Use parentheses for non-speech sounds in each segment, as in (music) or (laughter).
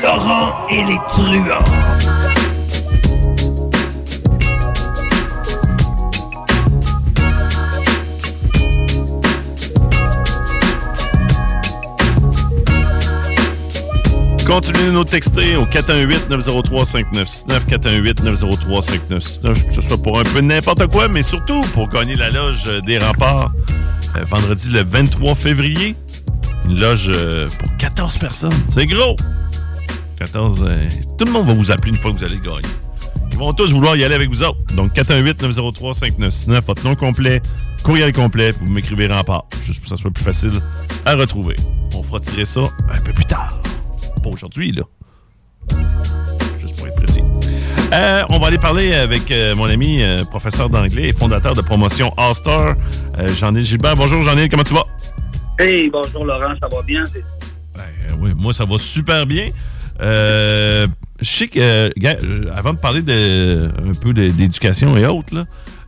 Laurent et les truands. Continuez de nous texter au 418-903-5969, 418-903-5969, que ce soit pour un peu n'importe quoi, mais surtout pour gagner la loge des remparts euh, vendredi le 23 février. Une loge euh, pour 14 personnes. C'est gros! 14. euh, tout le monde va vous appeler une fois que vous allez gagner. Ils vont tous vouloir y aller avec vous autres. Donc 418-903-5969, votre nom complet, courriel complet, vous m'écrivez rempart, juste pour que ça soit plus facile à retrouver. On fera tirer ça un peu plus tard. Pas aujourd'hui, là. Juste pour être précis. Euh, on va aller parler avec euh, mon ami euh, professeur d'anglais et fondateur de promotion All-Star, Jean-Yves Gilbert. Bonjour Jean-Yves, comment tu vas? Hey, bonjour Laurent, ça va bien? Euh, oui, moi, ça va super bien. Euh, je sais que, euh, euh, avant de parler de, un peu d'éducation et autres, là,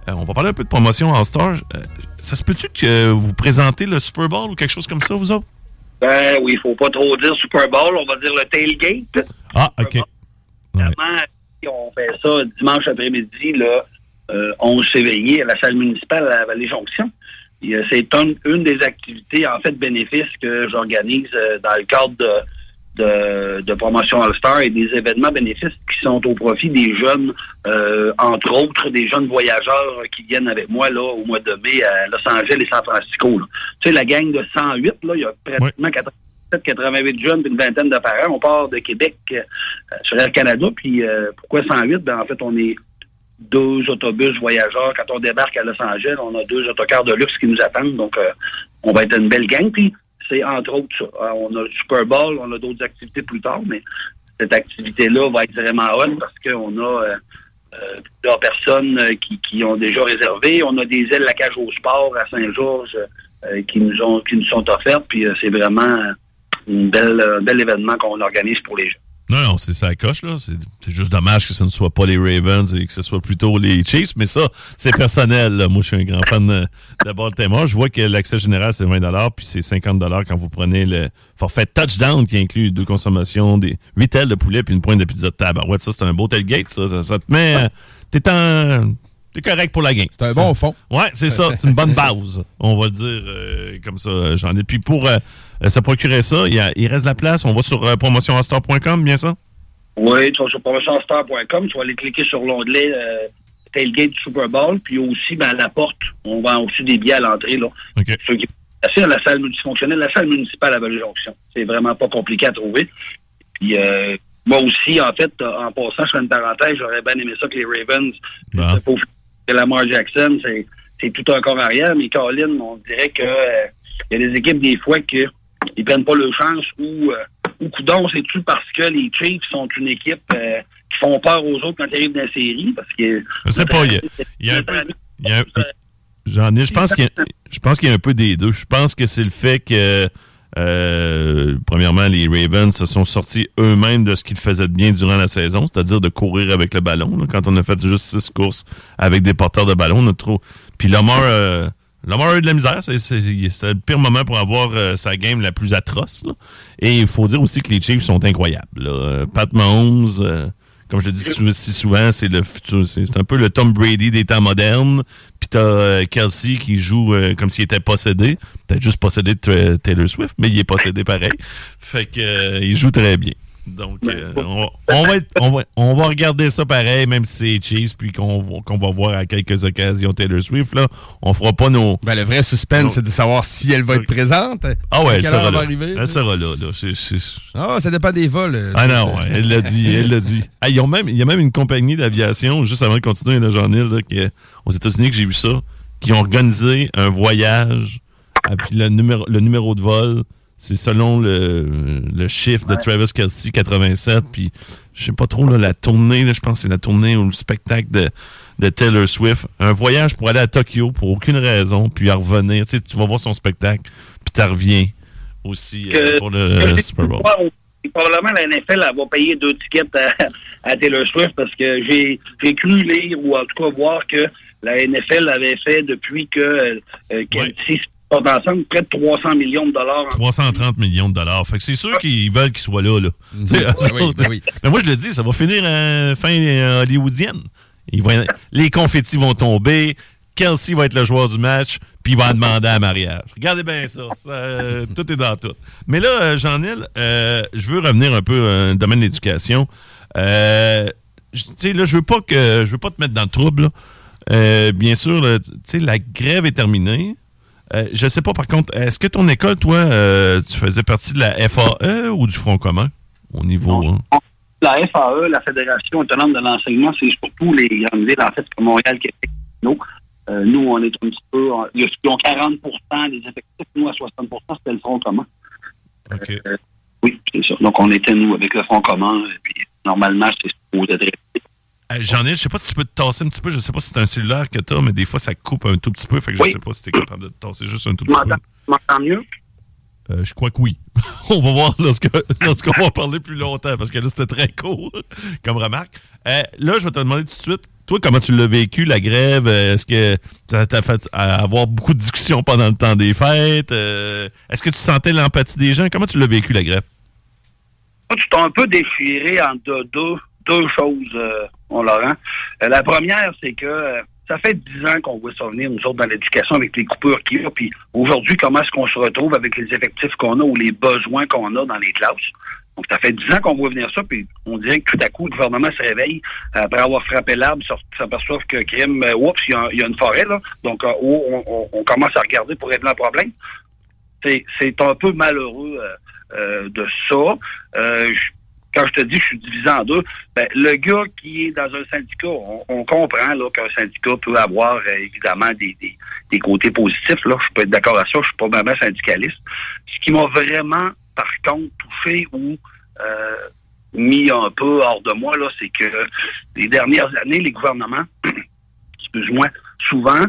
euh, on va parler un peu de promotion All-Star. Euh, ça se peut-tu que vous présentez le Super Bowl ou quelque chose comme ça, vous autres? Ben oui, il faut pas trop dire Super Bowl, on va dire le tailgate. Ah, OK. Vraiment, on fait ça dimanche après-midi, là, euh, 11 février, à la salle municipale à Vallée-Jonction. Et, euh, C'est une, une des activités, en fait, bénéfices que j'organise euh, dans le cadre de, de, de promotion All-Star et des événements bénéfices qui sont au profit des jeunes, euh, entre autres des jeunes voyageurs qui viennent avec moi là au mois de mai à Los Angeles et San Francisco. là. Tu sais, la gang de 108, là, il y a pratiquement 87, 88 jeunes puis une vingtaine de parents. On part de Québec euh, sur Air Canada. Puis euh, pourquoi 108? Ben, en fait, on est deux autobus voyageurs. Quand on débarque à Los Angeles, on a deux autocars de luxe qui nous attendent. Donc, euh, on va être une belle gang. Puis, c'est entre autres ça. Euh, on a le Super Bowl, on a d'autres activités plus tard, mais cette activité-là va être vraiment hot parce qu'on a euh, euh, plusieurs personnes qui, ont déjà réservé. On a des ailes la cage au sport à Saint-Georges qui nous ont qui nous sont offertes. Puis, c'est vraiment un bel événement qu'on organise pour les jeunes. Non, non, c'est ça coche, là. C'est juste dommage que ce ne soit pas les Ravens et que ce soit plutôt les Chiefs, mais ça, c'est personnel. là. Moi, je suis un grand fan de, de Baltimore. Je vois que l'accès général, c'est 20 puis c'est 50 quand vous prenez le forfait touchdown qui inclut deux consommations, des 8 ailes de poulet puis une pointe de pizza de tabarouette. Ça, c'est un beau tailgate, ça. Ça, ça te met... euh, T'es en... T'es correct pour la game. C'est un bon fond. Ouais, c'est ça. C'est une bonne base. On va le dire euh, comme ça, j'en ai. Puis pour euh, euh, se procurer ça, il, y a- il reste la place. On va sur euh, bien ça? Oui, tu vas sur promotionstar.com, tu vas aller cliquer sur l'onglet euh, Tailgate du Super Bowl, puis aussi ben, à la porte, on vend aussi des billets à l'entrée. là. Ceux qui assis à la salle multifonctionnelle, la salle municipale à Vallée-Jonction. C'est vraiment pas compliqué à trouver. Puis euh, moi aussi, en fait, en passant, je fais une parenthèse, j'aurais bien aimé ça que les Ravens, que Lamar Jackson, c'est c'est tout un corps arrière, mais Colin, on dirait que euh, il y a des équipes des fois que ils prennent pas le chance ou euh, ou coudon, c'est-tu parce que les Chiefs sont une équipe euh, qui font peur aux autres quand ils arrivent dans la série? Parce que Je sais pas, il y a, un J'en ai, je pense qu'il je pense qu'il y a un peu des deux. Je pense que c'est le fait que, euh, premièrement, les Ravens se sont sortis eux-mêmes de ce qu'ils faisaient bien durant la saison, c'est-à-dire de courir avec le ballon. Quand on a fait juste six courses avec des porteurs de ballon, on a trop. Puis Lamar, euh, Lamar a eu de la misère. C'était le pire moment pour avoir euh, sa game la plus atroce. Et il faut dire aussi que les Chiefs sont incroyables. là. Pat Mahomes, euh, comme je le dis si souvent, c'est le futur. C'est un peu le Tom Brady des temps modernes. Puis t'as euh, Kelsey qui joue euh, comme s'il était possédé. Peut-être juste possédé de Taylor Swift, mais il est possédé pareil. Fait que euh, il joue très bien. Donc, euh, on, on va être- on, va, on va regarder ça pareil, même si c'est Chiefs, puis qu'on va- qu'on va voir à quelques occasions Taylor Swift. Là. On fera pas nos... Ben, le vrai suspense, c'est de savoir si elle va être présente. Ah ouais, elle sera là. va arriver, Elle sera là. Ah, ça dépend des vols. euh, Ah non, ouais, elle l'a dit, elle l'a dit. (laughs) Ah, ils ont même, il y a même une compagnie d'aviation, juste avant de continuer, là, Jean-Nil, là, qui est aux États-Unis que j'ai vu ça, qui ont organisé un voyage, puis le numéro, le numéro de vol, c'est selon le, le chiffre de Travis Kelsey, 87, puis je sais pas trop, là, la tournée, là, je pense que c'est la tournée ou le spectacle de, de Taylor Swift. Un voyage pour aller à Tokyo pour aucune raison, puis à revenir. Tu sais, tu vas voir son spectacle, puis tu reviens aussi euh, pour le Super Bowl. on- probablement la NFL elle va payer deux tickets à, à Taylor Swift parce que j'ai j'ai cru lire ou en tout cas voir que la NFL avait fait depuis que euh, euh, Kelsey sont ensemble près de 300 millions de dollars. en 330 millions de dollars. Fait que c'est sûr qu'ils veulent qu'il soit là. là. Eux Ben oui, (laughs) ben oui. Mais moi, je le dis, ça va finir à fin euh, hollywoodienne. Ils vont- les confettis vont tomber. Kelsey va être le joueur du match, puis il va en demander à mariage. Regardez bien ça. ça, euh, (laughs) tout est dans tout. Mais là, euh, Jean-Nil, euh, je veux revenir un peu dans le domaine de l'éducation. Euh, je- tu sais, là, je veux pas que je veux pas te mettre dans le trouble. là. Euh, bien sûr, là, tu sais, la grève est terminée. Euh, je sais pas, par contre, est-ce que ton école, toi, euh, tu faisais partie de la FAE ou du Front commun au niveau. Non. hein? La FAE, la Fédération autonome de l'enseignement, c'est surtout les grandes villes, en fait, comme Montréal, Québec, nous. Euh, nous, on est un petit peu. Ils ont 40 des effectifs. Nous, à 60% c'était le Front commun. OK. Euh, oui, c'est ça. Donc, on était, nous, avec le Front commun. Et puis, normalement, c'est supposé être Euh, J'en ai, je sais pas si tu peux te tasser un petit peu. Je sais pas si c'est un cellulaire que tu as, mais des fois, ça coupe un tout petit peu. Fait que je sais pas si tu es capable de te tasser juste un tout petit peu. tu m'entends mieux? Euh, je crois que oui. (laughs) On va voir lorsque- lorsqu'on va parler plus longtemps, parce que là, c'était très court comme remarque. Euh, là, je vais te demander tout de suite, toi, comment tu l'as vécu, la grève? Euh, Est-ce que ça t'a fait euh, avoir beaucoup de discussions pendant le temps des fêtes? Euh, Est-ce que tu sentais l'empathie des gens? Comment tu l'as vécu, la grève? Tu t'es un peu déchiré en deux, deux, deux choses, euh, Laurent. Euh, la première, c'est que euh, ça fait dix ans qu'on voit ça venir, nous autres, dans l'éducation, avec les coupures qu'il y a. Puis aujourd'hui, comment est-ce qu'on se retrouve avec les effectifs qu'on a ou les besoins qu'on a dans les classes? Donc, ça fait dix ans qu'on voit venir ça, puis on dirait que tout à coup, le gouvernement se réveille après avoir frappé l'arbre, s'aperçoit que crime, euh, oups, il y, a- une forêt, là. Donc, on, on- commence à regarder pour régler un problème. C'est un peu malheureux de ça. Quand je te dis que je suis divisé en deux, ben, le gars qui est dans un syndicat, on, comprend là, qu'un syndicat peut avoir euh, évidemment des, des, des côtés positifs. Là. Je peux être d'accord à ça, je suis pas vraiment syndicaliste. Ce qui m'a vraiment, par contre, touché ou euh, mis un peu hors de moi, là, c'est que les dernières années, les gouvernements, (clears throat) excuse-moi, souvent,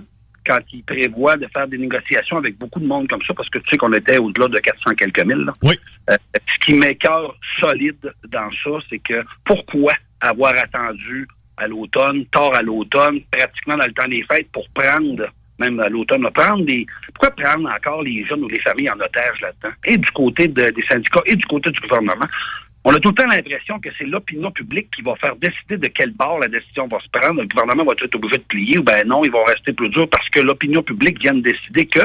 quand ils prévoient de faire des négociations avec beaucoup de monde comme ça, parce que tu sais qu'on était au-delà de 400 quelques mille, là, Oui. euh, ce qui m'écœure solide dans ça, c'est que pourquoi avoir attendu à l'automne, tard à l'automne, pratiquement dans le temps des fêtes, pour prendre, même à l'automne, prendre des. Pourquoi prendre encore les jeunes ou les familles en otage là-dedans? Et du côté de- des syndicats et du côté du gouvernement. On a tout le temps l'impression que c'est l'opinion publique qui va faire décider de quel bord la décision va se prendre. Le gouvernement va être obligé de plier ou ben non, ils vont rester plus durs parce que l'opinion publique vient de décider que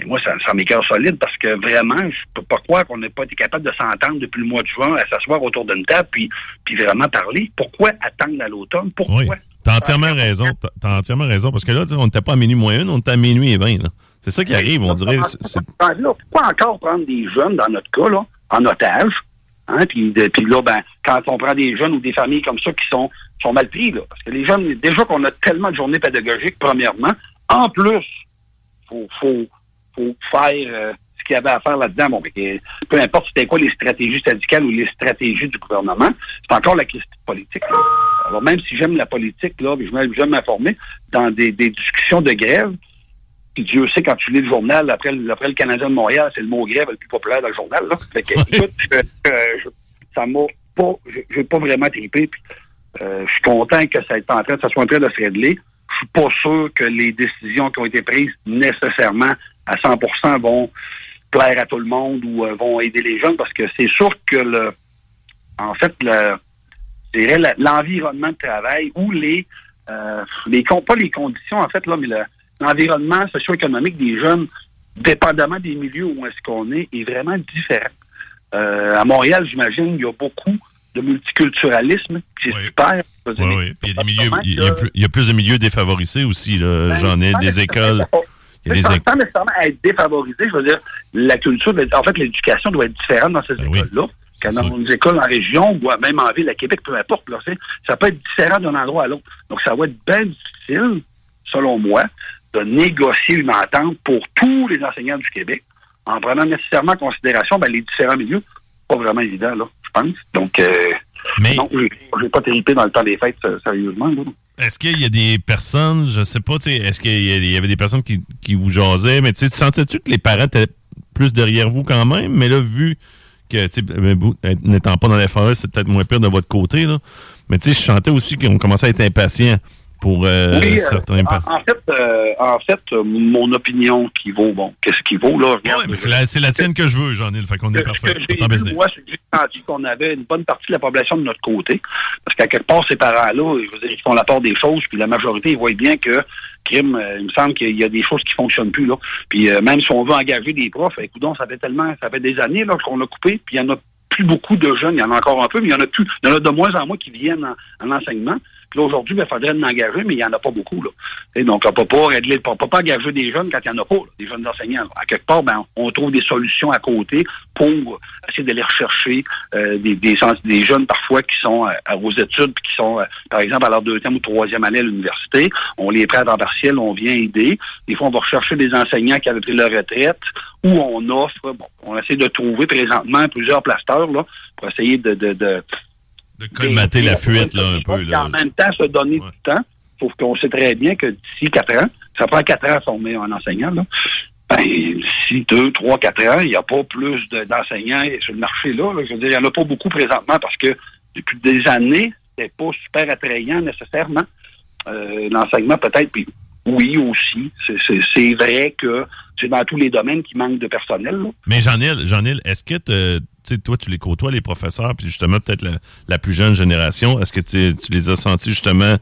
et moi, ça, ça m'écœure solide parce que vraiment, je peux pas croire qu'on n'ait pas été capable de s'entendre depuis le mois de juin à s'asseoir autour d'une table puis, puis vraiment parler. Pourquoi attendre à l'automne? Pourquoi? Oui. T'as entièrement raison. T'as- entièrement raison. Parce que là, on n'était pas à minuit moins une, on était à minuit et vingt. là. C'est ça qui arrive, on dirait. pourquoi encore prendre des jeunes, dans notre cas, là, en otage? Hein, puis, de- puis là, ben, quand on prend des jeunes ou des familles comme ça qui sont, sont mal pris, là, parce que les jeunes, déjà qu'on a tellement de journées pédagogiques, premièrement, en plus, faut, faut, faut faire euh, ce qu'il y avait à faire là-dedans. Bon, que- peu importe c'était quoi les stratégies syndicales ou les stratégies du gouvernement, c'est encore la question politique. là. Alors même si j'aime la politique, là, j'aime m'informer, dans des, des discussions de grève, puis Dieu sait, quand tu lis le journal, après, le- après le Canadien de Montréal, c'est le mot grève le plus populaire dans le journal. Là. Fait que, (laughs) écoute, euh, euh, je- ça m'a pas, j'ai- pas vraiment trippé. Puis, euh, je suis content que ça, est en train, ça soit en train de se régler. Je suis pas sûr que les décisions qui ont été prises nécessairement à 100% vont plaire à tout le monde ou euh, vont aider les jeunes parce que c'est sûr que le, en fait, le, je dirais, la- l'environnement de travail ou les, euh, les pas les conditions, en fait, là, mais le- l'environnement socio-économique des jeunes, dépendamment des milieux où est-ce qu'on est, est vraiment différent. Euh, à Montréal, j'imagine, il y a beaucoup de multiculturalisme, c'est Oui. super. Oui, oui. Il y a des milieux, Comment il y a, que- plus, il y a plus de milieux défavorisés aussi. Ben, J'en ai des écoles. Il y a des écoles. sans nécessairement être défavorisé, je veux dire, la culture, en fait, l'éducation doit être différente dans ces Ben écoles-là. ça. dans les écoles en région, ou même en ville, à Québec, peu importe, là, ça peut être différent d'un endroit à l'autre. Donc, ça va être bien difficile, selon moi, de négocier une entente pour tous les enseignants du Québec, en prenant nécessairement en considération ben, les différents milieux. Pas vraiment évident, là, je pense. Donc, euh, Mais non, j'ai pas terrifié dans le temps des fêtes, euh, sérieusement. là. est-ce qu'il y a des personnes, je sais pas, tu sais, est-ce qu'il y, avait des personnes qui, qui vous jasaient, mais tu sentais-tu que les parents étaient plus derrière vous quand même? Mais là, vu que, tu sais, ben, vous, n'étant pas dans les forêts, c'est peut-être moins pire de votre côté, là. Mais tu sais, je sentais aussi qu'on commençait à être impatient pour euh, Oui, euh, certains parents. en, en fait, euh, en fait, mon opinion qui vaut, bon, qu'est-ce qui vaut, là? Ouais, c'est la, tienne que je veux, Jean-Yves. Fait qu'on est parfait. moi, c'est que j'ai senti qu'on avait une bonne partie de la population de notre côté. Parce qu'à quelque part, ces parents-là, je veux dire, ils font la part des choses, puis la majorité, ils voient bien que, crime, il me semble qu'il y a des choses qui fonctionnent plus, là. Puis euh, même si on veut engager des profs, écoute ça fait tellement, ça fait des années, là, qu'on a coupé, puis il y en a plus beaucoup de jeunes, il y en a encore un peu, mais il y en a plus, il y en a de moins en moins qui viennent en, en enseignement. Aujourd'hui, il faudrait en engager, mais il n'y en a pas beaucoup. Là. Et donc, on ne peut pas régler, on peut pas engager des jeunes quand il n'y en a pas, des jeunes enseignants. À quelque part, ben, on trouve des solutions à côté pour essayer d'aller rechercher euh, des, jeunes parfois qui sont euh, aux études, puis qui sont, euh, par exemple, à leur deuxième ou troisième année à l'université. On les prend en partiel, on vient aider. Des fois, on va rechercher des enseignants qui avaient pris leur retraite ou on offre, bon, on essaie de trouver présentement plusieurs plasteurs là, pour essayer de De colmater la fuite, là, un peu. Là. en même temps, se donner Ouais. du temps. Sauf qu'on sait très bien que d'ici quatre ans, ça prend quatre ans à former un enseignant, là. Ben, d'ici deux, trois, quatre ans, il n'y a pas plus de- d'enseignants sur le marché, là, là. Je veux dire, il n'y en a pas beaucoup présentement parce que depuis des années, c'est pas super attrayant nécessairement. Euh, L'enseignement, peut-être, puis oui aussi. C'est- vrai que c'est dans tous les domaines qu'il manque de personnel, là. Mais Jean-Yves, Jean-Yves, est-ce que toi, tu les côtoies, les professeurs, puis justement, peut-être la, plus jeune génération, est-ce que tu les as sentis justement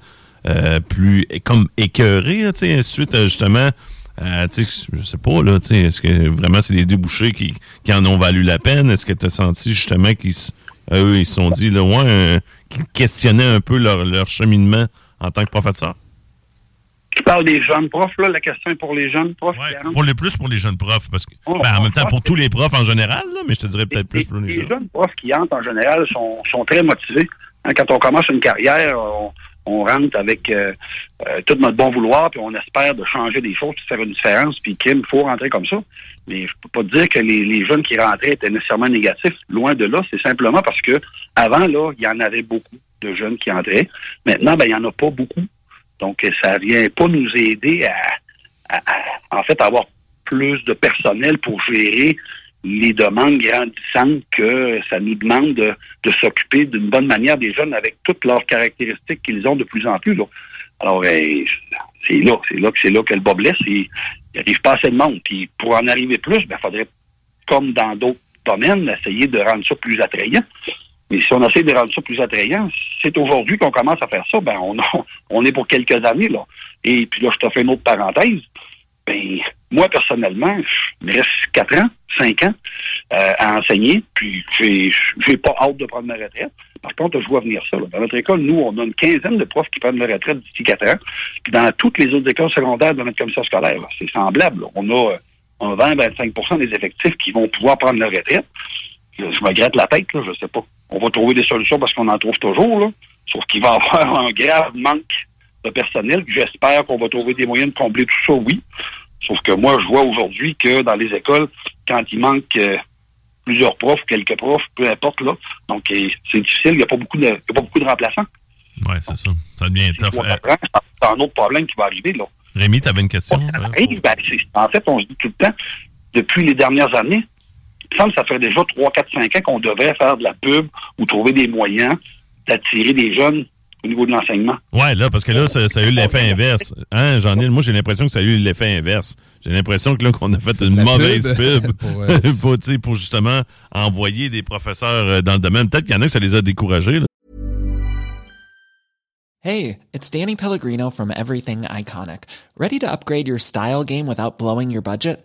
euh, plus comme écœurés, suite à justement, euh, je sais pas, là, est-ce que vraiment c'est les débouchés qui, en ont valu la peine? Est-ce que tu as senti justement qu'ils, eux, ils se sont dit, là, euh, qu'ils questionnaient un peu leur, leur cheminement en tant que professeur? Tu parles des jeunes profs, là, la question est pour les jeunes profs. Ouais, pour les plus pour les jeunes profs, parce que, Oh, ben, en même temps, pour tous les profs en général, là, mais je te dirais peut-être Les- plus pour les, les jeunes. jeunes profs qui entrent en général sont, sont très motivés. Hein, quand on commence une carrière, on, on rentre avec euh, euh, tout notre bon vouloir, puis on espère de changer des choses, de faire une différence, puis qu'il faut rentrer comme ça. Mais je peux pas dire que les, les jeunes qui rentraient étaient nécessairement négatifs. Loin de là, c'est simplement parce que avant, là, il y en avait beaucoup de jeunes qui entraient. Maintenant, ben, il n'y en a pas beaucoup. Donc, ça vient pas nous aider à, à- à- en fait, avoir plus de personnel pour gérer les demandes grandissantes que ça nous demande de, s'occuper d'une bonne manière des jeunes avec toutes leurs caractéristiques qu'ils ont de plus en plus. Là. Alors, eh, c'est là, c'est là que c'est là que le bas blesse. Il n'arrive pas assez de monde. Puis pour en arriver plus, il faudrait, comme dans d'autres domaines, essayer de rendre ça plus attrayant. Mais si on essaie de rendre ça plus attrayant, c'est aujourd'hui qu'on commence à faire ça, ben on, (laughs) on est pour quelques années, là. Et puis là, je te fais une autre parenthèse. Ben, moi, personnellement, il me reste quatre ans, cinq ans euh, à enseigner, puis j'ai j'ai pas hâte de prendre ma retraite. Par contre, je vois venir ça. là. Dans notre école, nous, on a une quinzaine de profs qui prennent leur retraite d'ici quatre ans. Puis dans toutes les autres écoles secondaires de notre commission scolaire, c'est semblable. là. On a, on a 20-25% des effectifs qui vont pouvoir prendre leur retraite. Je me gratte la tête, là, je sais pas. On va trouver des solutions parce qu'on en trouve toujours, là. Sauf qu'il va (laughs) y avoir un grave manque de personnel. J'espère qu'on va trouver des moyens de combler tout ça, oui. Sauf que moi, je vois aujourd'hui que dans les écoles, quand il manque euh, plusieurs profs, quelques profs, peu importe, là, donc euh, c'est difficile, il n'y a pas beaucoup de y a pas beaucoup de remplaçants. Ouais, c'est ça. Ça devient tough. trois, Euh, C'est un autre problème qui va arriver, là. Rémi, tu avais une question? Ça hein, arrive, ben, c'est- en fait, on se dit tout le temps, depuis les dernières années, il me semble que ça fait déjà 3, 4, 5 ans qu'on devrait faire de la pub ou trouver des moyens d'attirer des jeunes au niveau de l'enseignement. Ouais, là, parce que là, ça, ça a eu l'effet inverse. Hein, j'en ai, moi, j'ai l'impression que ça a eu l'effet inverse. J'ai l'impression que là, qu'on a fait une La mauvaise pub pub, (laughs) (laughs) pour, euh, pour, justement envoyer des professeurs euh, dans le domaine. Peut-être qu'il y en a que ça les a découragés. là. Hey, it's Danny Pellegrino from Everything Iconic. Ready to upgrade your style game without blowing your budget?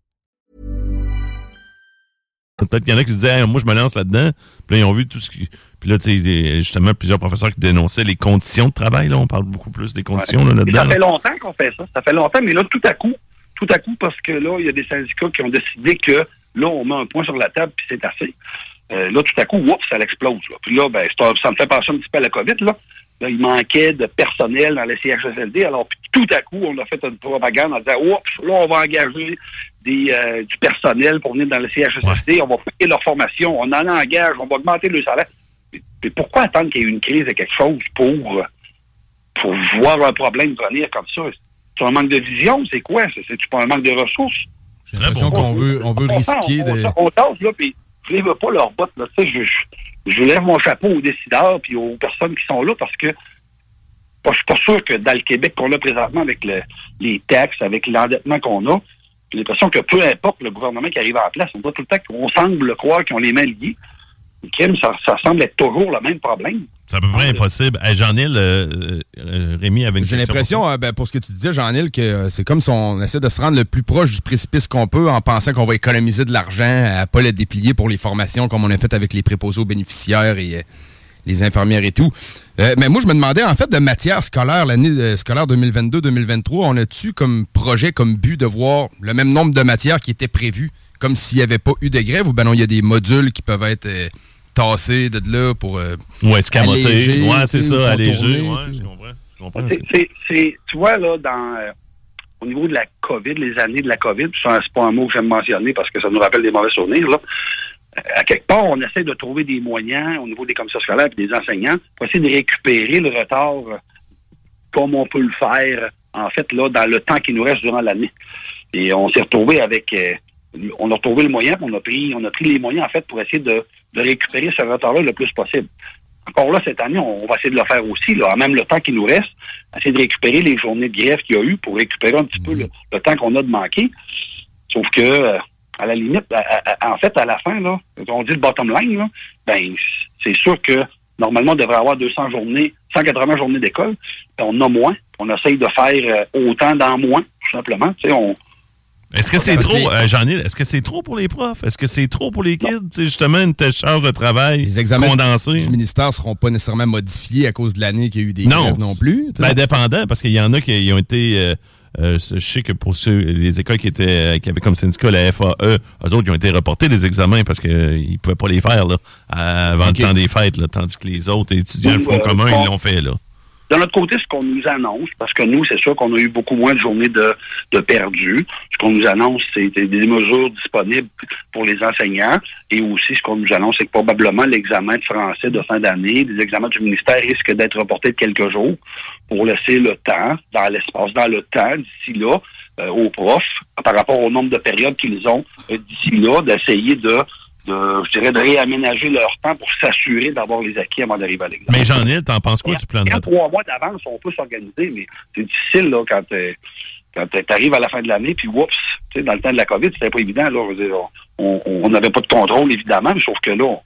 Peut-être qu'il y en a qui se disaient, Hey, moi, je me lance là-dedans. Puis là, ils ont vu tout ce qui. Puis là, tu sais, justement, plusieurs professeurs qui dénonçaient les conditions de travail. Là, on parle beaucoup plus des conditions là-dedans. ça fait longtemps qu'on fait ça. Ça fait longtemps, mais là, tout à coup, tout à coup, parce que là, il y a des syndicats qui ont décidé que là, on met un point sur la table, puis c'est assez. Euh, là, tout à coup, oups, ça l'explose. Puis là, ben, ça me fait penser un petit peu à la COVID. Là. Là, il manquait de personnel dans les CHSLD. Alors, puis tout à coup, on a fait une propagande en disant, oups, là, on va engager des, euh, du personnel pour venir dans le CHSLD. On va payer leur formation. On en engage. On va augmenter le salaire. Mais, mais pourquoi attendre qu'il y ait une crise et quelque chose pour, pour voir un problème venir comme ça? C'est un manque de vision? C'est quoi? C'est pas un manque de ressources? J'ai l'impression qu'on veut, on veut On risquer on, de. on, on tente, là, puis je lève pas leurs bottes, là. Je, je, je lève mon chapeau aux décideurs puis aux personnes qui sont là parce que moi, je suis pas sûr que dans le Québec qu'on a présentement avec le- les taxes, avec l'endettement qu'on a, j'ai l'impression que peu importe le gouvernement qui arrive en place, on voit tout le temps qu'on semble croire qu'ils ont les mains liées. Crime, ça, ça semble être toujours le même problème. C'est à peu près impossible. Hey, Jean-Nil, euh, euh, Rémi avait une J'ai l'impression, euh, ben, pour ce que tu disais, Jean-Nil, que euh, c'est comme si on essaie de se rendre le plus proche du précipice qu'on peut en pensant qu'on va économiser de l'argent à pas le déplier pour les formations comme on a fait avec les préposés aux bénéficiaires et euh, les infirmières et tout. Euh, mais moi, je me demandais, en fait, de matière scolaire, l'année euh, scolaire 2022-2023, on a-tu comme projet, comme but de voir le même nombre de matières qui étaient prévues, comme s'il n'y avait pas eu de grève, ou ben non, il y a des modules qui peuvent être tassés de là pour... euh, Ouais, escamoté. Alléger, Ouais, c'est ou ça, alléger. Ouais, je comprends. Je comprends. C'est- c'est- c'est- tu vois, là, dans, euh, au niveau de la COVID, les années de la COVID, puis ça, c'est pas un mot que j'aime mentionner parce que ça nous rappelle des mauvais souvenirs, là. Euh, À quelque part, on essaie de trouver des moyens au niveau des commissions scolaires et des enseignants pour essayer de récupérer le retard comme on peut le faire, en fait, là, dans le temps qui nous reste durant l'année. Et on s'est retrouvé avec, euh, on a retrouvé le moyen, on a pris, on a pris les moyens, en fait, pour essayer de, de récupérer ce retard-là le plus possible. Encore là, cette année, on va essayer de le faire aussi, là, en même le temps qui nous reste, essayer de récupérer les journées de grève qu'il y a eu pour récupérer un petit peu le, temps qu'on a de manquer. Sauf que, euh, à la limite, en fait, à la fin, là, on dit le bottom line, là, ben, c'est sûr que normalement, on devrait avoir 200 journées, 180 journées d'école, on a moins. On essaye de faire euh, autant dans moins, tout simplement. Tu sais, on, Est-ce que c'est trop, euh, Jean-Nil, est-ce que c'est trop pour les profs? Est-ce que c'est trop pour les kids? Tu sais, justement, une telle charge de travail Les examens condensée. du ministère seront pas nécessairement modifiés à cause de l'année qu'il y a eu des Non. grèves non plus. tu sais. Ben, dépendant, parce qu'il y en a qui ont été. euh, euh, je sais que pour ceux, les écoles qui étaient euh, qui avaient comme syndicat la FAE, eux autres, ils ont été reportés des examens parce qu'ils ne pouvaient pas les faire là, avant le temps des fêtes, là, tandis que les autres étudiants, le Oui, Front euh, commun, ils l'ont fait là. De notre côté, ce qu'on nous annonce, parce que nous, c'est sûr qu'on a eu beaucoup moins de journées de, de perdus. Ce qu'on nous annonce, c'est des des mesures disponibles pour les enseignants. Et aussi, ce qu'on nous annonce, c'est que probablement l'examen de français de fin d'année, les examens du ministère risquent d'être reportés de quelques jours pour laisser le temps, dans l'espace, dans le temps, d'ici là, euh, aux profs, par rapport au nombre de périodes qu'ils ont euh, d'ici là, d'essayer de, de, je dirais, de réaménager leur temps pour s'assurer d'avoir les acquis avant d'arriver à l'examen. Mais Jean-Nil, t'en penses quoi du plan de trois mois d'avance, on peut s'organiser, mais c'est difficile là, quand tu quand arrives à la fin de l'année, puis oups, tu dans le temps de la COVID, c'était pas évident. Là, on n'avait pas de contrôle, évidemment, mais sauf que là, on,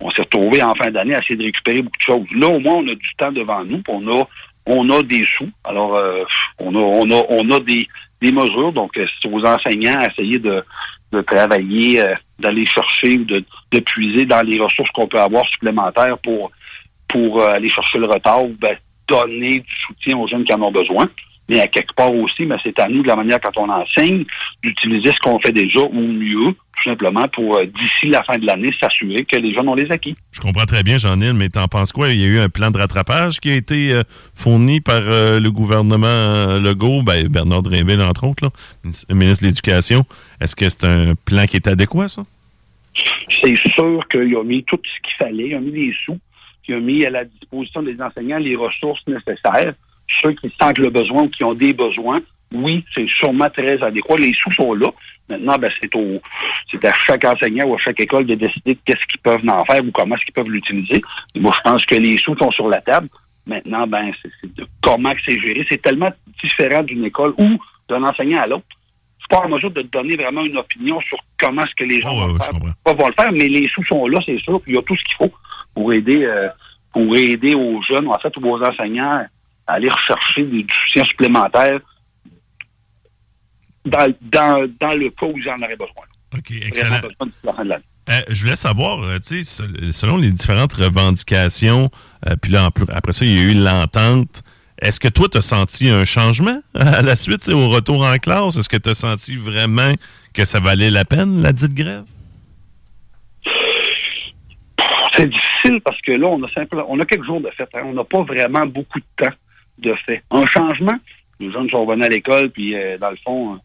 on s'est retrouvé en fin d'année à essayer de récupérer beaucoup de choses. Là, au moins, on a du temps devant nous, puis on a on a des sous. Alors, euh, on a on a on a des, des mesures. Donc, euh, c'est aux enseignants à essayer de, de travailler, euh, d'aller chercher ou de, puiser dans les ressources qu'on peut avoir supplémentaires pour pour euh, aller chercher le retard ou ben, donner du soutien aux jeunes qui en ont besoin. Mais à quelque part aussi, mais c'est à nous, de la manière quand on enseigne, d'utiliser ce qu'on fait déjà ou mieux, tout simplement pour, euh, d'ici la fin de l'année, s'assurer que les jeunes ont les acquis. Je comprends très bien, Jean-Nil, mais t'en penses quoi? Il y a eu un plan de rattrapage qui a été euh, fourni par euh, le gouvernement Legault, ben, Bernard Drinville, entre autres, là, ministre de l'Éducation. Est-ce que c'est un plan qui est adéquat, ça? C'est sûr qu'il a mis tout ce qu'il fallait, il a mis les sous, il a mis à la disposition des enseignants les ressources nécessaires, ceux qui sentent le besoin ou qui ont des besoins. Oui, c'est sûrement très adéquat. Les sous sont là. Maintenant, ben, c'est au, c'est à chaque enseignant ou à chaque école de décider qu'est-ce qu'ils peuvent en faire ou comment est-ce qu'ils peuvent l'utiliser. Moi, je pense que les sous sont sur la table. Maintenant, ben, c'est, comment c'est géré. C'est tellement différent d'une école ou d'un enseignant à l'autre. Je suis pas en mesure de te donner vraiment une opinion sur comment est-ce que les gens Oh, vont, ouais, le je faire, comprends. pas vont le faire, mais les sous sont là, c'est sûr. Puis il y a tout ce qu'il faut pour aider, euh, pour aider aux jeunes, en fait, ou aux enseignants à aller rechercher du, du soutien supplémentaire dans, dans, dans le cas où ils en auraient besoin. OK, excellent. Euh, je voulais savoir, euh, tu sais, se- selon les différentes revendications, euh, puis là, plus- après ça, il y a eu l'entente. Est-ce que toi, tu as senti un changement à la suite, au retour en classe? Est-ce que tu as senti vraiment que ça valait la peine, la dite grève? C'est difficile parce que là, on a simplement, on a quelques jours de fête. hein. On n'a pas vraiment beaucoup de temps de fait. Un changement, les jeunes sont revenus à l'école, puis euh, dans le fond,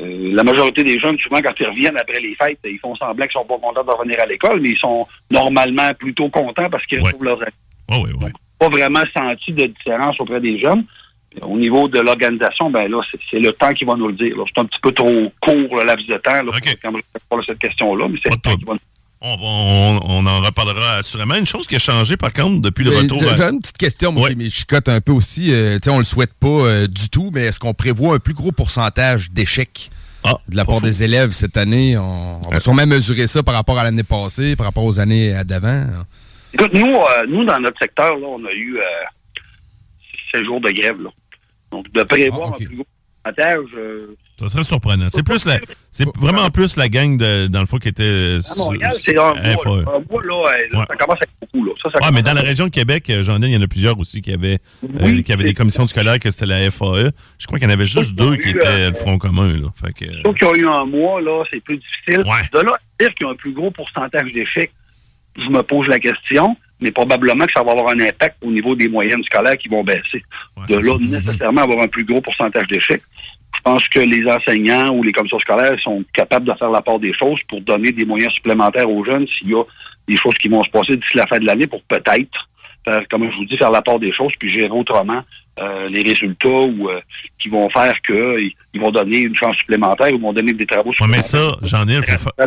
euh, la majorité des jeunes, souvent, quand ils reviennent après les fêtes, ils font semblant qu'ils sont pas contents de revenir à l'école, mais ils sont normalement plutôt contents parce qu'ils Ouais. retrouvent leurs amis. Oui, oui, oui. Pas vraiment senti de différence auprès des jeunes. Au niveau de l'organisation, ben là, c'est- le temps qui va nous le dire. C'est un petit peu trop court le laps de temps là, OK. pour cette question-là, mais c'est le temps qui va nous On, va- on, on en reparlera assurément. Une chose qui a changé, par contre, depuis le Mais retour... j'ai- à- J'ai une petite question, moi, Ouais. qui me chicote un peu aussi. Euh, on le souhaite pas euh, du tout, mais est-ce qu'on prévoit un plus gros pourcentage d'échecs Ah, de la part des élèves cette année? On, on va sûrement mesurer ça par rapport à l'année passée, par rapport aux années euh, d'avant. Écoute, nous, euh, nous, dans notre secteur, là, on a eu euh, six jours de grève. Là. Donc, de prévoir Ah, un plus gros pourcentage, euh, Ça serait surprenant. C'est plus la, c'est vraiment plus la gang de, dans le fond qui était euh, à Montréal, c'est un là. Un là, Ouais. ça commence à être beaucoup. Là. Ça, mais dans à la région de Québec, euh, j'en ai, il y en a plusieurs aussi qui avaient, euh, qui avaient des commissions scolaires que c'était la FAE. Je crois qu'il y en avait juste deux qui eu, étaient euh, le Front commun. Là. Fait que, euh, Ceux qui ont eu un mois, là, c'est plus difficile. Ouais. De là, dire qu'il y a un plus gros pourcentage d'échecs, je me pose la question, mais probablement que ça va avoir un impact au niveau des moyennes scolaires qui vont baisser. ouais, de là, nécessairement avoir un plus gros pourcentage d'échecs. Je pense que les enseignants ou les commissions scolaires sont capables de faire la part des choses pour donner des moyens supplémentaires aux jeunes s'il y a des choses qui vont se passer d'ici la fin de l'année pour peut-être, faire, comme je vous dis, faire la part des choses puis gérer autrement euh, les résultats ou euh, qui vont faire qu'ils ils vont donner une chance supplémentaire ou vont donner des travaux Ouais, mais supplémentaires. ça, Jean-Nil, faut fa-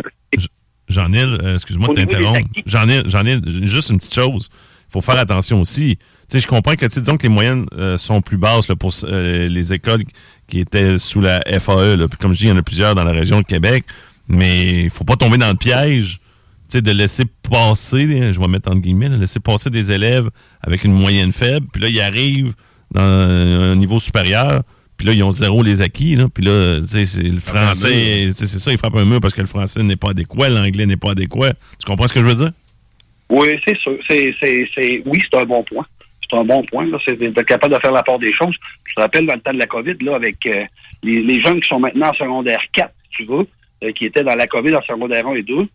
Jean-Nil, euh, excuse-moi de t'interrompre. Jean-Nil, juste une petite chose. Il faut faire attention aussi. Tu sais, je comprends que, tu sais, disons que les moyennes euh, sont plus basses là, pour euh, les écoles qui étaient sous la FAE. Là. Puis comme je dis, il y en a plusieurs dans la région de Québec. Mais il faut pas tomber dans le piège tu sais, de laisser passer, je vais mettre entre guillemets, laisser passer des élèves avec une moyenne faible. Puis là, ils arrivent dans un niveau supérieur. Puis là, ils ont zéro les acquis. Là. Puis là, tu sais, c'est le français, c'est ça, ils frappent un mur parce que le français n'est pas adéquat, l'anglais n'est pas adéquat. Tu comprends ce que je veux dire? Oui, c'est sûr. C'est, c'est, c'est, oui, c'est un bon point. C'est un bon point. C'est d'être capable de faire la part des choses. Je te rappelle, dans le temps de la COVID, là, avec euh, les, jeunes qui sont maintenant en secondaire 4, si tu veux, euh, qui étaient dans la COVID en secondaire 1 et 2,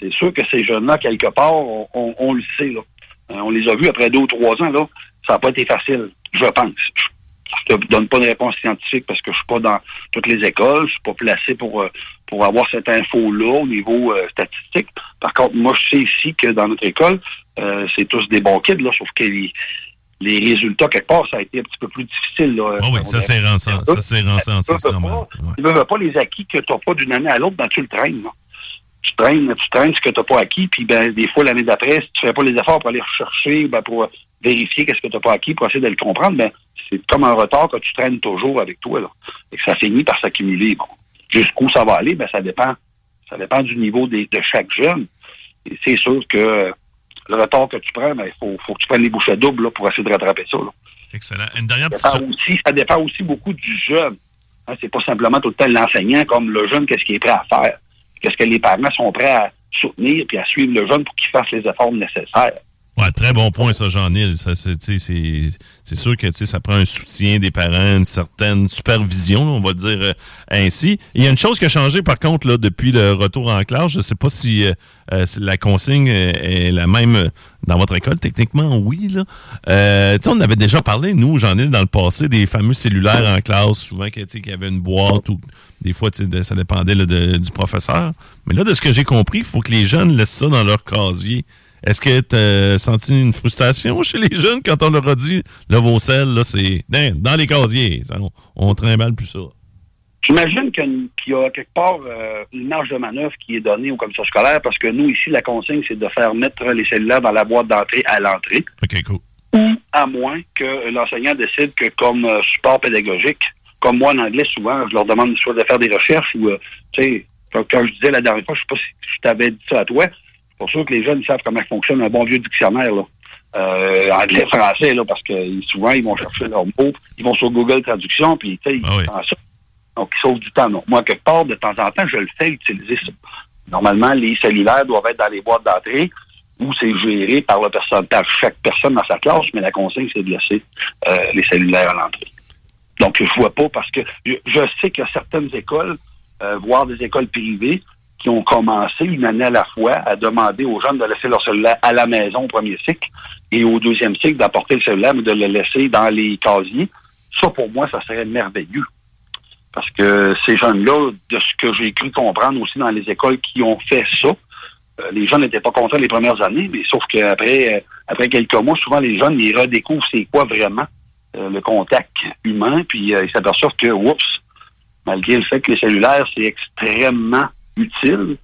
c'est sûr que ces jeunes-là, quelque part, on, le sait. Là. Euh, on les a vus après deux ou trois ans. Là, ça n'a pas été facile, je pense. Je ne te donne pas de réponse scientifique parce que je suis pas dans toutes les écoles. Je suis pas placé pour, pour avoir cette info-là au niveau statistique. Par contre, moi, je sais ici que dans notre école, c'est tous des bons kids, là, sauf que les, résultats, quelque part, ça a été un petit peu plus difficile. Là, Ah oui, ça c'est rançant. Ça ça, c'est normal. Tu ne veux pas les acquis que tu n'as pas d'une année à l'autre, ben, tu le traînes. là. Tu traînes, tu traînes ce que tu n'as pas acquis, puis ben, des fois, l'année d'après, si tu fais pas les efforts pour aller rechercher, ben, pour vérifier qu'est-ce que tu n'as pas acquis, pour essayer de le comprendre, ben, c'est comme un retard que tu traînes toujours avec toi. Là. Et que ça finit par s'accumuler. Bon. Jusqu'où ça va aller, ben, ça dépend. Ça dépend du niveau des- de chaque jeune. Et c'est sûr que le retard que tu prends, ben, il faut, faut que tu prennes les bouchées doubles là, pour essayer de rattraper ça. Là. Excellent. Une dernière Ça dépend aussi, ça dépend aussi beaucoup du jeune. Hein, c'est pas simplement tout le temps l'enseignant comme le jeune, qu'est-ce qu'il est prêt à faire? Qu'est-ce que les parents sont prêts à soutenir puis à suivre le jeune pour qu'il fasse les efforts nécessaires? Ouais, très bon point, ça, Jean-Nil. C'est, sûr que ça prend un soutien des parents, une certaine supervision, on va dire euh, ainsi. Il y a une chose qui a changé, par contre, depuis le retour en classe. Je sais pas si euh, euh, si la consigne est la même dans votre école. Techniquement, oui. On avait déjà parlé, nous, Jean-Nil, dans le passé, des fameux cellulaires en classe, souvent qu'il y avait une boîte ou des fois, ça dépendait du professeur. Mais là, de ce que j'ai compris, il faut que les jeunes laissent ça dans leur casier. Est-ce que tu as senti une frustration chez les jeunes quand on leur a dit, là, vos selles, là, c'est dans, dans les casiers. Ça, on, on trimballe plus ça? J'imagine qu'il y a y quelque part euh, une marge de manœuvre qui est donnée aux commissions scolaires parce que nous, ici, la consigne, c'est de faire mettre les cellulaires dans la boîte d'entrée à l'entrée. OK, cool. Ou à moins que l'enseignant décide que comme euh, support pédagogique, comme moi en anglais, souvent, je leur demande soit de faire des recherches ou, euh, tu sais, quand, je disais la dernière fois, je sais pas si je t'avais dit ça à toi, pour sûr que les jeunes savent comment fonctionne un bon vieux dictionnaire, là. Euh, anglais, français, là, parce que souvent, ils vont chercher leurs mots, ils vont sur Google Traduction, puis, tu sais, ils Ah oui. ça. Donc, ils sauvent du temps. Donc, moi, quelque part, de temps en temps, je le fais utiliser ça. Normalement, les cellulaires doivent être dans les boîtes d'entrée ou c'est géré par, le chaque personne dans sa classe, mais la consigne, c'est de laisser euh, les cellulaires à l'entrée. Donc, je vois pas parce que je, je sais qu'il y a certaines écoles, euh, voire des écoles privées, qui ont commencé une année à la fois à demander aux jeunes de laisser leur cellulaire à la maison au premier cycle et au deuxième cycle d'apporter le cellulaire, mais de le laisser dans les casiers. Ça, pour moi, ça serait merveilleux. Parce que ces jeunes-là, de ce que j'ai cru comprendre aussi dans les écoles qui ont fait ça, euh, les jeunes n'étaient pas contents les premières années, mais sauf qu'après euh, après quelques mois, souvent les jeunes, ils redécouvrent c'est quoi vraiment euh, le contact humain, puis euh, ils s'aperçoivent que, oups, malgré le fait que les cellulaires, c'est extrêmement utile,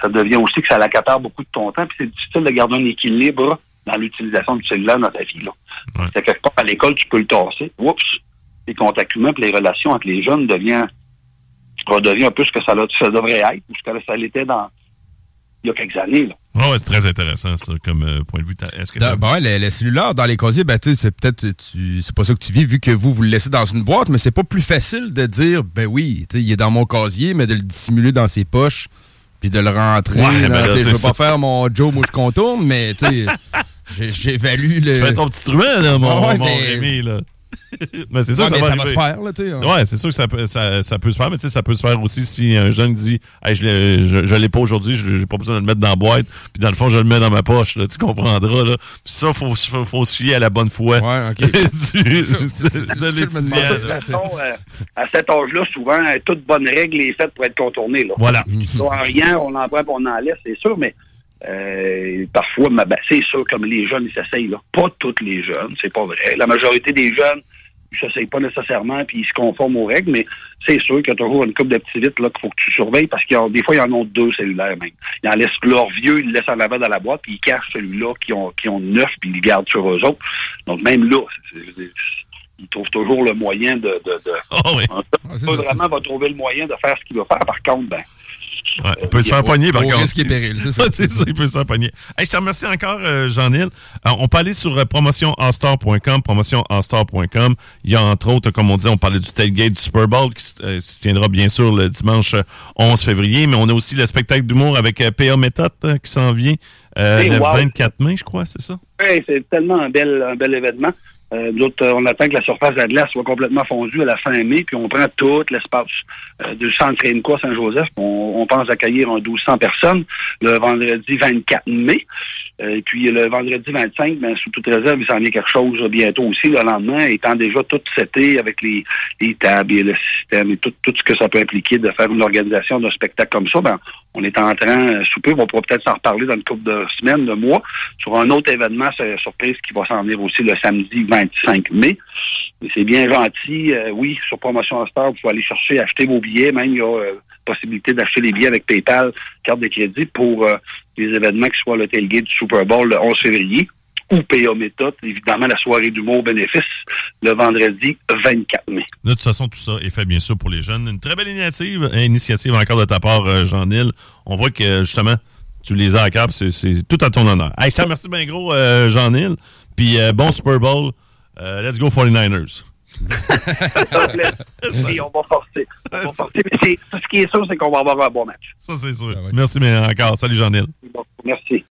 ça devient aussi que ça l'accapare beaucoup de ton temps, puis c'est difficile de garder un équilibre dans l'utilisation du cellulaire dans ta vie. Là. Ouais. C'est quelque part à l'école, tu peux le tasser. Oups, les contacts humains, puis les relations entre les jeunes devient redevient un peu ce que ça, ça devrait être, ou ce que ça l'était dans il y a quelques années. Là. Ouais, c'est très intéressant, ça, comme euh, point de vue. Est-ce que Dans- ben ouais, le, le cellulaire dans les casiers, ben, tu sais, c'est peut-être, tu- c'est pas ça que tu vis vu que vous, vous le laissez dans une boîte, mais c'est pas plus facile de dire, ben oui, tu sais, il est dans mon casier, mais de le dissimuler dans ses poches, puis de le rentrer. Ouais, dans- ben là, tu sais, je veux ça. pas faire mon Joe mouche contourne, mais tu sais, (laughs) j'ai- j'évalue le. Tu fais ton petit truand, là, mon, Ah ouais, mon mais- Rémi, là. Mais (laughs) c'est sûr Ouais, que ça, mais va, ça va se faire, là, tu sais. hein. Ouais, c'est sûr que ça peut, ça, ça peut se faire, mais tu sais, ça peut se faire aussi si un jeune dit hey, je l'ai je, je l'ai pas aujourd'hui, je j'ai pas besoin de le mettre dans la boîte, puis dans le fond, je le mets dans ma poche, là, tu comprendras. Là. Puis ça, il faut, faut, faut se fier à la bonne foi. Ouais, ok. (laughs) du, euh, à cet âge-là, souvent, euh, toute bonne règle est faite pour être contournée. Là. Voilà. En rien, on en prend et on en laisse, c'est sûr, mais euh, parfois, ben, c'est sûr, comme les jeunes, ils s'essayent. Là. Pas tous les jeunes, c'est pas vrai. La majorité des jeunes, ils s'essayent pas nécessairement, puis ils se conforment aux règles, mais c'est sûr qu'il y a toujours une couple de petits vites là qu'il faut que tu surveilles, parce qu'il y a des fois, ils en ont deux cellulaires même. Ils en laissent leur vieux, ils le laissent en avant dans la boîte, puis ils cachent celui-là qui ont, qui ont neuf, puis ils le gardent sur eux autres. Donc même là, c'est- c'est- ils trouvent toujours le moyen de... de, de Ah oui. peu ça, vraiment va trouver le moyen de faire ce qu'il veut faire. Par contre, ben, Ouais, il peut se faire pogner, par Au contre. risque et péril, c'est ça. (laughs) C'est ça, il peut se faire pogner. Hey, je te remercie encore, euh, Jean-Nil. Euh, on peut aller sur euh, promotionallstar.com, promotionallstar.com. Il y a entre autres, comme on disait, on parlait du tailgate du Super Bowl qui se euh, se tiendra bien sûr le dimanche euh, 11 février, mais on a aussi le spectacle d'humour avec euh, PA Méthode euh, qui s'en vient euh, le wow. 24 mai, je crois, c'est ça? Ouais, c'est tellement un bel, un bel événement. Euh, nous autres, euh, on attend que la surface de la glace soit complètement fondue à la fin mai, puis on prend tout l'espace euh, du centre Rénicois Saint-Joseph. On, on pense accueillir un 1200 personnes le vendredi 24 mai. Euh, et puis le vendredi 25, ben, sous toute réserve, il s'en est quelque chose bientôt aussi, le lendemain, étant déjà tout seté avec les, les tables et le système et tout, tout ce que ça peut impliquer de faire une organisation d'un spectacle comme ça, ben, on est en train, euh, sous peu, on pourra peut-être s'en reparler dans une couple de semaines, de mois, sur un autre événement surprise qui va s'en venir aussi le samedi 25 mai. Mais c'est bien gentil. euh, oui, sur Promotion Star, vous pouvez aller chercher, acheter vos billets. Même, il y a euh, possibilité d'acheter les billets avec PayPal, carte de crédit pour euh, les événements qui soient le tailgate du Super Bowl le 11 février ou PA Méthode, évidemment, la soirée d'humour bénéfice le vendredi 24 mai. De toute façon, tout ça est fait bien sûr pour les jeunes. Une très belle initiative, initiative encore de ta part, euh, Jean-Nil. On voit que justement, tu les as à cap, c'est- tout à ton honneur. Je te remercie bien gros, euh, Jean-Nil. Puis euh, bon Super Bowl. Euh, let's go 49ers. Et on va forcer. On va forcer. Mais c'est- ce qui est sûr, c'est qu'on va avoir un bon match. Ça, c'est sûr. Ah. Merci mais encore. Salut, Jean-Nil. Bon, merci.